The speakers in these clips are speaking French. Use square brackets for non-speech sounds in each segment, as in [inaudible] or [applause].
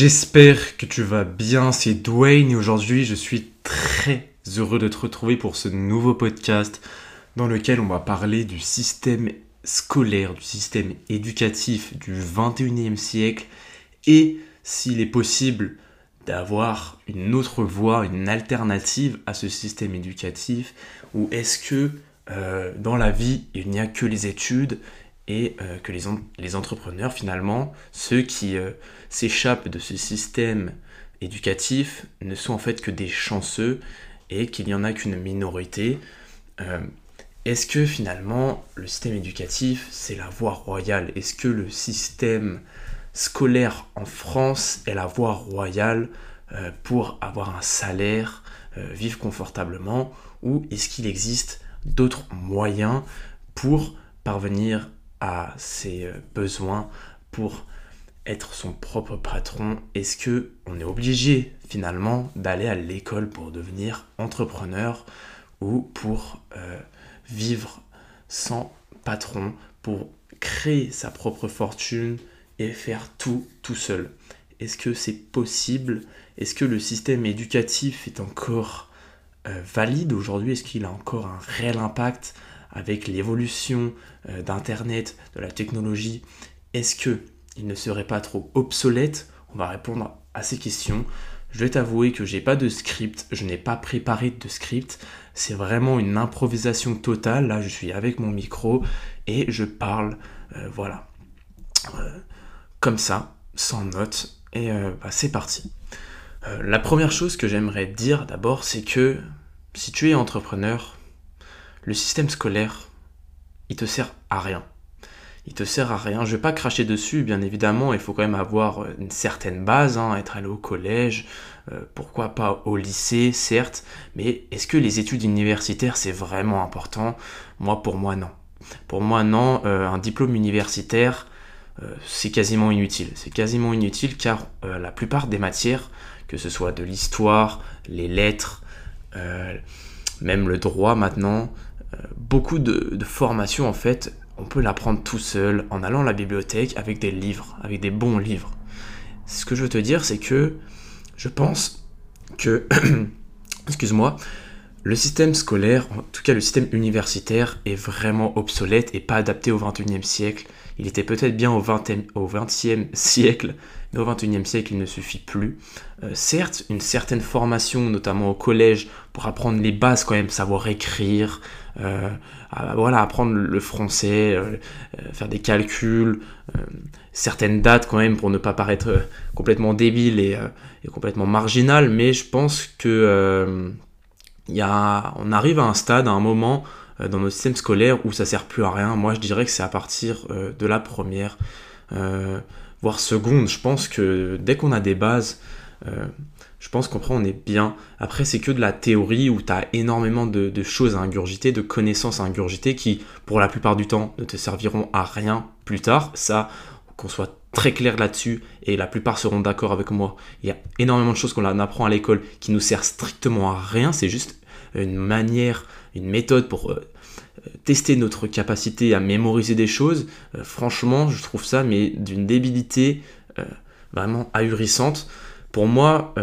J'espère que tu vas bien, c'est Dwayne et aujourd'hui je suis très heureux de te retrouver pour ce nouveau podcast dans lequel on va parler du système scolaire, du système éducatif du 21e siècle et s'il est possible d'avoir une autre voie, une alternative à ce système éducatif ou est-ce que euh, dans la vie il n'y a que les études et euh, que les, entrepreneurs, finalement, ceux qui euh, s'échappent de ce système éducatif, ne sont en fait que des chanceux et qu'il n'y en a qu'une minorité. Euh, est-ce que finalement le système éducatif, c'est la voie royale? Est-ce que le système scolaire en France est la voie royale pour avoir un salaire, vivre confortablement? Ou est-ce qu'il existe d'autres moyens pour parvenir à ses euh, besoins pour être son propre patron. Est-ce que on est obligé finalement d'aller à l'école pour devenir entrepreneur ou pour euh, vivre sans patron, pour créer sa propre fortune et faire tout tout seul? Est-ce que c'est possible? Est-ce que le système éducatif est encore euh, valide aujourd'hui? Est-ce qu'il a encore un réel impact? Avec l'évolution euh, d'Internet, de la technologie, est-ce que il ne serait pas trop obsolète? On va répondre à ces questions. Je vais t'avouer que j'ai pas de script, je n'ai pas préparé de script. C'est vraiment une improvisation totale. Là, je suis avec mon micro et je parle, euh, voilà, euh, comme ça, sans notes. Et bah, c'est parti. la première chose que j'aimerais dire d'abord, c'est que si tu es entrepreneur, le système scolaire, il te sert à rien. Il te sert à rien. Je vais pas cracher dessus, bien évidemment. Il faut quand même avoir une certaine base, hein, être allé au collège, euh, pourquoi pas au lycée, certes. Mais est-ce que les études universitaires c'est vraiment important? Moi, pour moi, non. Pour moi, non. Euh, un diplôme universitaire, euh, c'est quasiment inutile. C'est quasiment inutile car la plupart des matières, que ce soit de l'histoire, les lettres, même le droit maintenant, beaucoup de, formations, en fait, on peut l'apprendre tout seul en allant à la bibliothèque avec des livres, avec des bons livres. Ce que je veux te dire, c'est que je pense que, [clears throat] excuse-moi, le système scolaire, en tout cas le système universitaire, est vraiment obsolète et pas adapté au 21e siècle. Il était peut-être bien au 20e, au 20e siècle, mais au 21e siècle, il ne suffit plus. Euh, certes, une certaine formation, notamment au collège, pour apprendre les bases quand même, savoir écrire, euh, voilà, apprendre le français, euh, faire des calculs, certaines dates quand même pour ne pas paraître complètement débile et, complètement marginal, mais je pense que y a, on arrive à un stade, à un moment dans notre système scolaire où ça sert plus à rien. Moi, je dirais que c'est à partir euh, de la première, euh, voire seconde. Je pense que dès qu'on a des bases, je pense qu'après on est bien. Après, c'est que de la théorie où tu as énormément de, choses à ingurgiter, de connaissances à ingurgiter qui, pour la plupart du temps, ne te serviront à rien plus tard. Ça, qu'on soit très clair là-dessus et la plupart seront d'accord avec moi. Il y a énormément de choses qu'on apprend à l'école qui nous servent strictement à rien. C'est juste une manière, une méthode pour euh, tester notre capacité à mémoriser des choses. Euh, franchement, je trouve ça mais d'une débilité euh, vraiment ahurissante. Pour moi,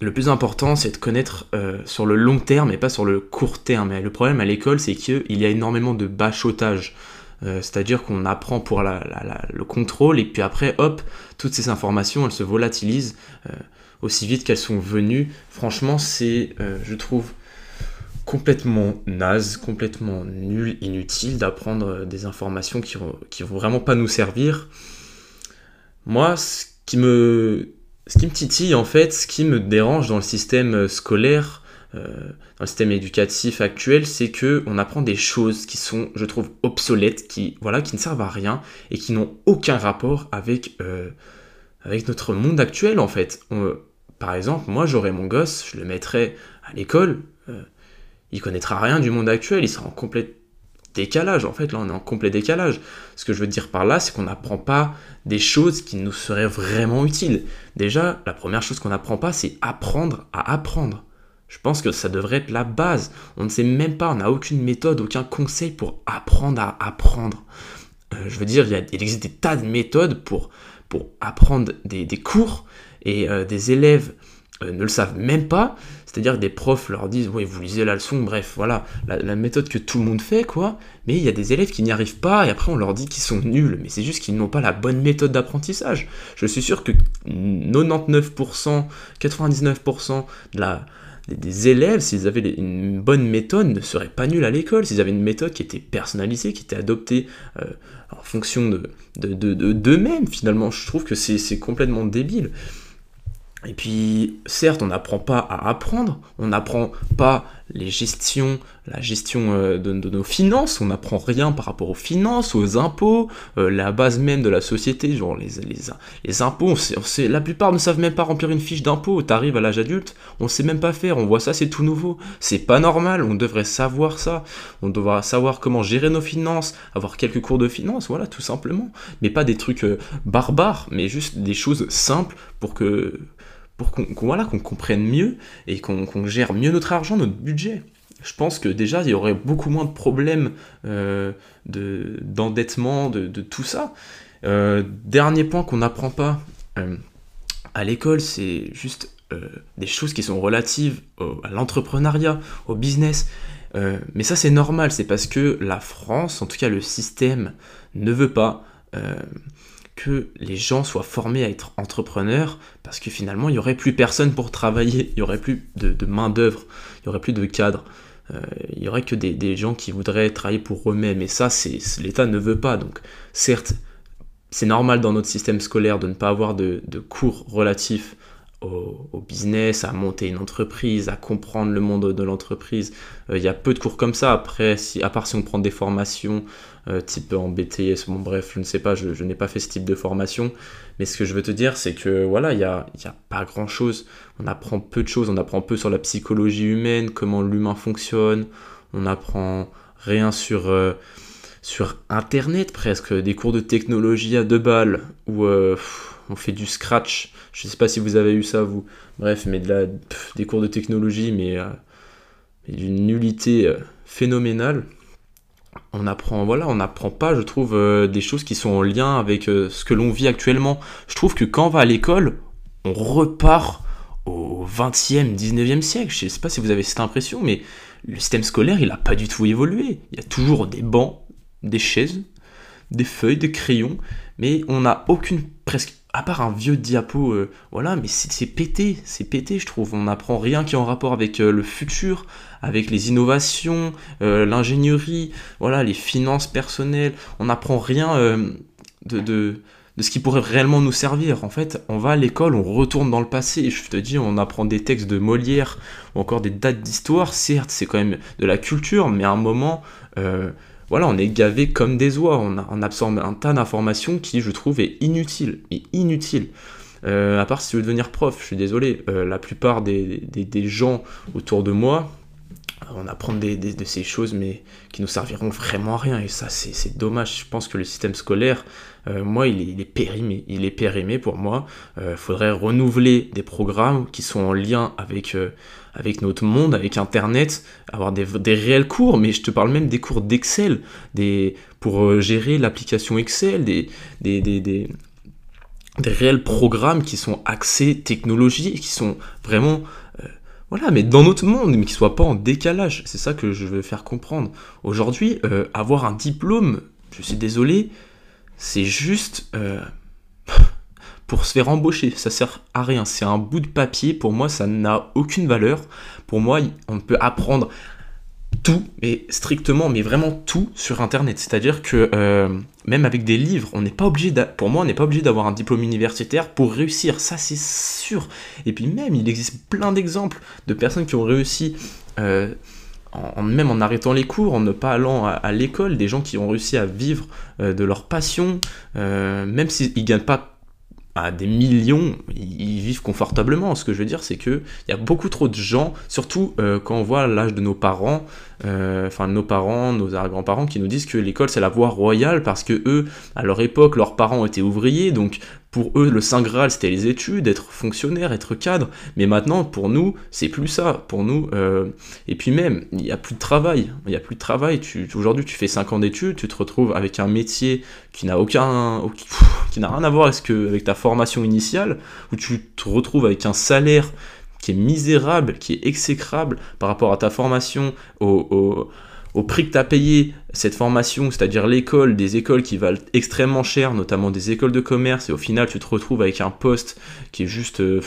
le plus important, c'est de connaître sur le long terme et pas sur le court terme. Le problème à l'école, c'est qu'il y a énormément de bachotage. C'est-à-dire qu'on apprend pour le contrôle et puis après, hop, toutes ces informations, elles se volatilisent aussi vite qu'elles sont venues. Franchement, c'est, je trouve, complètement naze, complètement nul, inutile d'apprendre euh, des informations qui vont, vont vraiment pas nous servir. Moi, ce qui me, ce qui me titille en fait, ce qui me dérange dans le système euh, scolaire, dans le système éducatif actuel, c'est que on apprend des choses qui sont, je trouve, obsolètes, qui, voilà, qui ne servent à rien et qui n'ont aucun rapport avec avec notre monde actuel en fait. par exemple, moi j'aurais mon gosse, je le mettrais à l'école, euh, il connaîtra rien du monde actuel, il sera en complet décalage en fait, là on est en complet décalage. Ce que je veux dire par là, c'est qu'on n'apprend pas des choses qui nous seraient vraiment utiles. Déjà, la première chose qu'on n'apprend pas, c'est apprendre à apprendre. Je pense que ça devrait être la base. On ne sait même pas, on n'a aucune méthode, aucun conseil pour apprendre à apprendre. Euh, je veux dire, il, existe des tas de méthodes pour pour apprendre des, cours et des élèves ne le savent même pas. C'est-à-dire que des profs leur disent, oui, vous lisez la leçon, bref, voilà, la, méthode que tout le monde fait, quoi. Mais il y a des élèves qui n'y arrivent pas, et après on leur dit qu'ils sont nuls. Mais c'est juste qu'ils n'ont pas la bonne méthode d'apprentissage. Je suis sûr que 99%, 99% de la, des élèves, s'ils avaient une bonne méthode, ne seraient pas nuls à l'école, s'ils avaient une méthode qui était personnalisée, qui était adoptée euh, en fonction de, d'eux-mêmes, de, finalement. Je trouve que c'est complètement débile. Et puis, certes, on n'apprend pas à apprendre, on n'apprend pas les la gestion euh, de, nos finances, on n'apprend rien par rapport aux finances, aux impôts, euh, la base même de la société, genre les, les, impôts, la plupart ne savent même pas remplir une fiche d'impôt, t'arrives à l'âge adulte, on sait même pas faire, on voit ça, c'est tout nouveau, c'est pas normal, on devrait savoir ça, on devrait savoir comment gérer nos finances, avoir quelques cours de finances, voilà, tout simplement, mais pas des trucs euh, barbares, mais juste des choses simples pour que pour qu'on voilà, qu'on comprenne mieux et qu'on gère mieux notre argent, notre budget. Je pense que déjà, il y aurait beaucoup moins de problèmes euh, d'endettement, de, tout ça. Euh, dernier point qu'on n'apprend pas euh, à l'école, c'est juste des choses qui sont relatives à l'entrepreneuriat, au business. mais ça, c'est normal, c'est parce que la France, en tout cas le système, ne veut pas que les gens soient formés à être entrepreneurs, parce que finalement, il n'y aurait plus personne pour travailler, il n'y aurait plus de, main-d'œuvre, il n'y aurait plus de cadre. Euh, il n'y aurait que des, gens qui voudraient travailler pour eux-mêmes, et ça, c'est, l'État ne veut pas. Donc, certes, c'est normal dans notre système scolaire de ne pas avoir de, cours relatifs au, business, à monter une entreprise, à comprendre le monde de l'entreprise. Euh, il y a peu de cours comme ça. Après, si, à part si on prend des formations euh, type en BTS, bon bref, je ne sais pas, je, n'ai pas fait ce type de formation. Mais ce que je veux te dire, c'est que voilà, il n'y a, a pas grand-chose. On apprend peu de choses. On apprend peu sur la psychologie humaine, comment l'humain fonctionne. On apprend rien sur... Euh, sur internet presque, des cours de technologie à deux balles, où on fait du scratch, je sais pas si vous avez eu ça, vous. Bref, mais de la, des cours de technologie, mais, euh, d'une nullité euh, phénoménale. On apprend, voilà, on n'apprend pas, je trouve, euh, des choses qui sont en lien avec ce que l'on vit actuellement. Je trouve que quand on va à l'école, on repart au 20e, 19e siècle. Je sais pas si vous avez cette impression, mais le système scolaire, il n'a pas du tout évolué. Il y a toujours des bancs, des chaises, des feuilles, des crayons, mais on n'a aucune, presque à part un vieux diapo, euh, voilà, mais c'est pété, c'est pété, je trouve. On n'apprend rien qui est en rapport avec euh, le futur, avec les innovations, euh, l'ingénierie, voilà, les finances personnelles. On n'apprend rien de, de, ce qui pourrait réellement nous servir. En fait, on va à l'école, on retourne dans le passé. Je te dis, on apprend des textes de Molière ou encore des dates d'histoire. Certes, c'est quand même de la culture, mais à un moment voilà, on est gavé comme des oies, on, absorbe un tas d'informations qui, je trouve, est inutile, et inutile. Euh, à part si tu veux devenir prof, je suis désolé, euh, la plupart des, gens autour de moi, on apprend de ces choses, mais qui nous serviront vraiment à rien. Et ça, c'est dommage. Je pense que le système scolaire, euh, moi, il est, périmé. Il est périmé pour moi. Il faudrait renouveler des programmes qui sont en lien avec, avec notre monde, avec Internet, avoir des, réels cours, mais je te parle même des cours d'Excel, pour euh, gérer l'application Excel, des, des, réels programmes qui sont axés technologie, qui sont vraiment... Euh, voilà, mais dans notre monde, mais qui ne soient pas en décalage. C'est ça que je veux faire comprendre. Aujourd'hui, euh, avoir un diplôme, je suis désolé, c'est juste [laughs] pour se faire embaucher. Ça sert à rien. C'est un bout de papier. Pour moi, ça n'a aucune valeur. Pour moi, on peut apprendre tout, mais strictement, mais vraiment tout sur Internet. C'est-à-dire que euh, même avec des livres, on n'est pas obligé, pour moi, on n'est pas obligé d'avoir un diplôme universitaire pour réussir. Ça, c'est sûr. Et puis même, il existe plein d'exemples de personnes qui ont réussi. Euh, même en arrêtant les cours, en ne pas allant à, l'école, des gens qui ont réussi à vivre euh, de leur passion, même s'ils ne gagnent pas des millions, ils vivent confortablement. Ce que je veux dire, c'est qu'il y a beaucoup trop de gens, surtout euh, quand on voit l'âge de nos parents, euh, enfin nos parents, nos grands-parents, qui nous disent que l'école c'est la voie royale parce que eux, à leur époque, leurs parents étaient ouvriers, donc pour eux, le Saint Graal, c'était les études, être fonctionnaire, être cadre. Mais maintenant, pour nous, c'est plus ça. Pour nous, euh, et puis même, il n'y a plus de travail. Il n'y a plus de travail. Aujourd'hui, tu fais 5 ans d'études, tu te retrouves avec un métier qui n'a aucun, qui n'a rien à voir avec, avec ta formation initiale, où tu te retrouves avec un salaire qui est misérable, qui est exécrable par rapport à ta formation, au prix que tu as payé cette formation, c'est-à-dire l'école, des écoles qui valent extrêmement cher, notamment des écoles de commerce, et au final tu te retrouves avec un poste qui est juste, euh,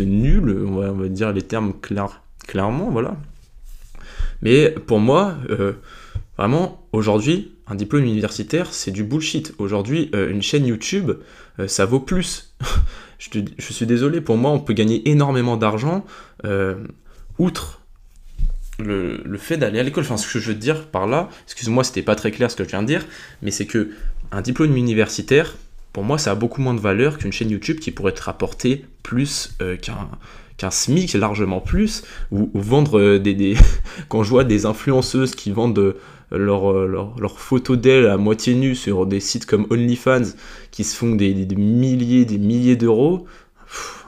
nul, on va, dire les termes clairement, voilà. Mais pour moi, euh, vraiment, aujourd'hui, un diplôme universitaire, c'est du bullshit. Aujourd'hui, euh, une chaîne YouTube, ça vaut plus. [laughs] je, suis désolé, pour moi, on peut gagner énormément d'argent, outre le, fait d'aller à l'école, enfin ce que je veux dire par là, excuse-moi c'était pas très clair ce que je viens de dire, mais c'est que un diplôme universitaire, pour moi ça a beaucoup moins de valeur qu'une chaîne YouTube qui pourrait te rapporter plus euh, qu'un qu'un SMIC, largement plus, ou, vendre euh, des, [laughs] Quand je vois des influenceuses qui vendent euh, leurs leur, photos d'elles à moitié nues sur des sites comme OnlyFans, qui se font des, des milliers, des milliers d'euros,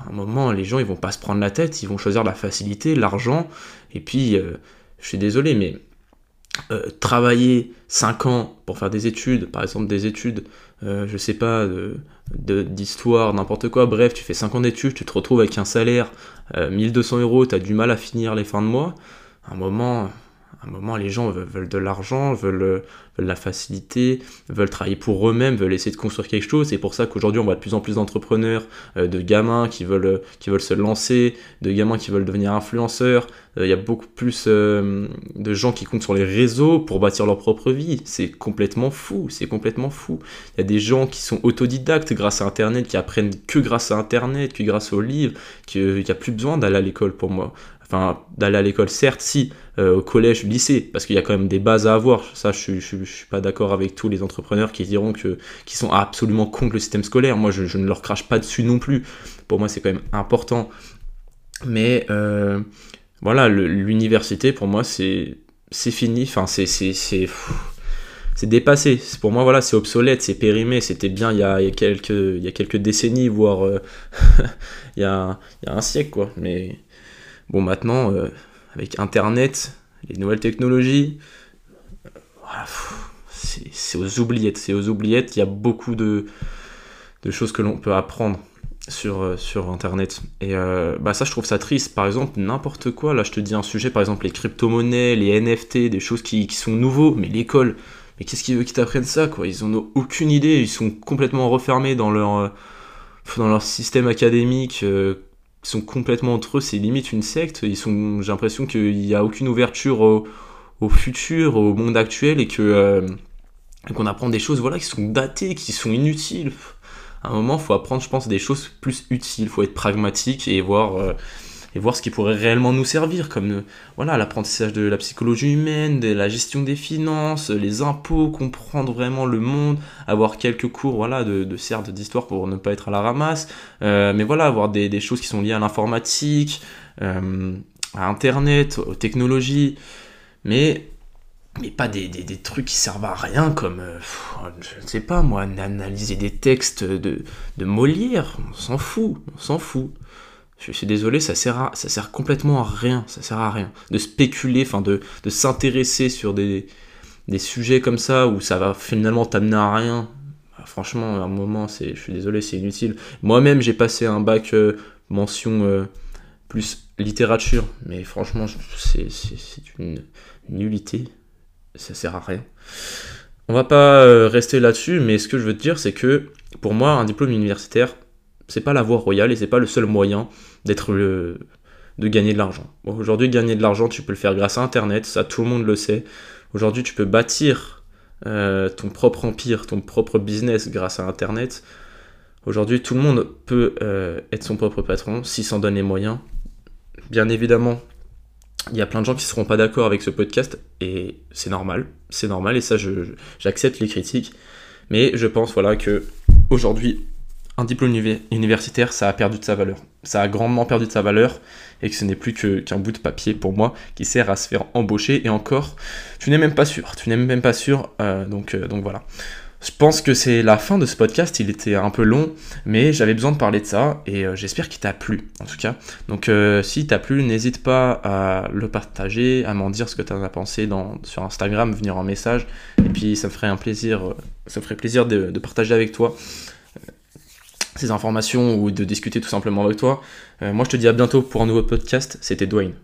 un moment, les gens, ils vont pas se prendre la tête, ils vont choisir la facilité, l'argent, et puis, euh, je suis désolé, mais euh, travailler 5 ans pour faire des études, par exemple des études, euh, je sais pas, d'histoire, n'importe quoi, bref, tu fais 5 ans d'études, tu te retrouves avec un salaire, 1200 euros, tu as du mal à finir les fins de mois, un moment, à un moment, les gens veulent, de l'argent, veulent, la facilité, veulent travailler pour eux-mêmes, veulent essayer de construire quelque chose. C'est pour ça qu'aujourd'hui, on voit de plus en plus d'entrepreneurs, euh, de gamins qui veulent, qui veulent se lancer, de gamins qui veulent devenir influenceurs. Euh, il y a beaucoup plus euh, de gens qui comptent sur les réseaux pour bâtir leur propre vie. C'est complètement fou, c'est complètement fou. Il y a des gens qui sont autodidactes grâce à Internet, qui apprennent que grâce à Internet, que grâce aux livres, qu'il n'y a plus besoin d'aller à l'école pour moi d'aller à l'école certes si euh, au collège lycée parce qu'il y a quand même des bases à avoir ça je, suis pas d'accord avec tous les entrepreneurs qui diront que qui sont absolument contre le système scolaire moi je, ne leur crache pas dessus non plus pour moi c'est quand même important mais euh, voilà l'université pour moi c'est c'est fini enfin c'est c'est c'est dépassé. Pour moi, voilà, c'est obsolète, c'est périmé. C'était bien il y, a, il y, a quelques, il y a quelques décennies, voire euh, [laughs] il, y a, il y a un siècle, quoi. Mais Bon, maintenant, euh, avec Internet, les nouvelles technologies, c'est aux oubliettes. C'est aux oubliettes. Il y a beaucoup de, choses que l'on peut apprendre sur, euh, Internet. Et euh, bah ça, je trouve ça triste. Par exemple, n'importe quoi. Là, je te dis un sujet, par exemple, les crypto-monnaies, les NFT, des choses qui, sont nouveaux. Mais l'école, mais qu'est-ce qu'ils veulent qu'ils t'apprennent ça, quoi? Ils ont aucune idée. Ils sont complètement refermés dans leur, dans leur système académique sont complètement entre eux, c'est limite une secte. Ils sont, j'ai l'impression qu'il n'y a aucune ouverture au, futur, au monde actuel et que euh, qu'on apprend des choses voilà qui sont datées, qui sont inutiles. À un moment, faut apprendre, je pense, des choses plus utiles. Il faut être pragmatique et voir euh, et voir ce qui pourrait réellement nous servir, comme euh, voilà l'apprentissage de la psychologie humaine, de la gestion des finances, les impôts, comprendre vraiment le monde, avoir quelques cours voilà de, de certes d'histoire pour ne pas être à la ramasse, euh, mais voilà avoir des, des, choses qui sont liées à l'informatique, euh, à Internet, aux technologies, mais mais pas des, des, des, trucs qui servent à rien comme, je ne sais pas moi, analyser des textes de, de Molière, on s'en fout, on s'en fout je suis désolé, ça sert, sert complètement à rien, ça sert à rien. De spéculer, enfin de, de s'intéresser sur des, des sujets comme ça où ça va finalement t'amener à rien. Bah, franchement, à un moment, c'est, je suis désolé, c'est inutile. Moi-même, j'ai passé un bac euh, mention euh, plus littérature, mais franchement, c'est, une nullité. Ça sert à rien. On va pas euh, rester là-dessus, mais ce que je veux te dire, c'est que pour moi, un diplôme universitaire, c'est pas la voie royale et c'est pas le seul moyen d'être le, de gagner de l'argent. aujourd'hui, gagner de l'argent, tu peux le faire grâce à Internet, ça tout le monde le sait. Aujourd'hui, tu peux bâtir euh, ton propre empire, ton propre business grâce à Internet. Aujourd'hui, tout le monde peut euh, être son propre patron s'il s'en donne les moyens. Bien évidemment, il y a plein de gens qui ne seront pas d'accord avec ce podcast et c'est normal, c'est normal et ça, j'accepte les critiques. Mais je pense voilà que aujourd'hui, un diplôme universitaire, ça a perdu de sa valeur. Ça a grandement perdu de sa valeur et que ce n'est plus qu'un bout de papier pour moi qui sert à se faire embaucher. Et encore, tu n'es même pas sûr. Tu n'es même pas sûr. Euh, donc, euh, donc voilà. Je pense que c'est la fin de ce podcast, il était un peu long, mais j'avais besoin de parler de ça et euh, j'espère qu'il t'a plu en tout cas. Donc si t'a plu, n'hésite pas à le partager, à m'en dire ce que tu as pensé sur Instagram, venir en message et puis ça me ferait un plaisir, ça ferait plaisir de partager avec toi ces informations ou de discuter tout simplement avec toi. moi je te dis à bientôt pour un nouveau podcast, c'était Dwayne.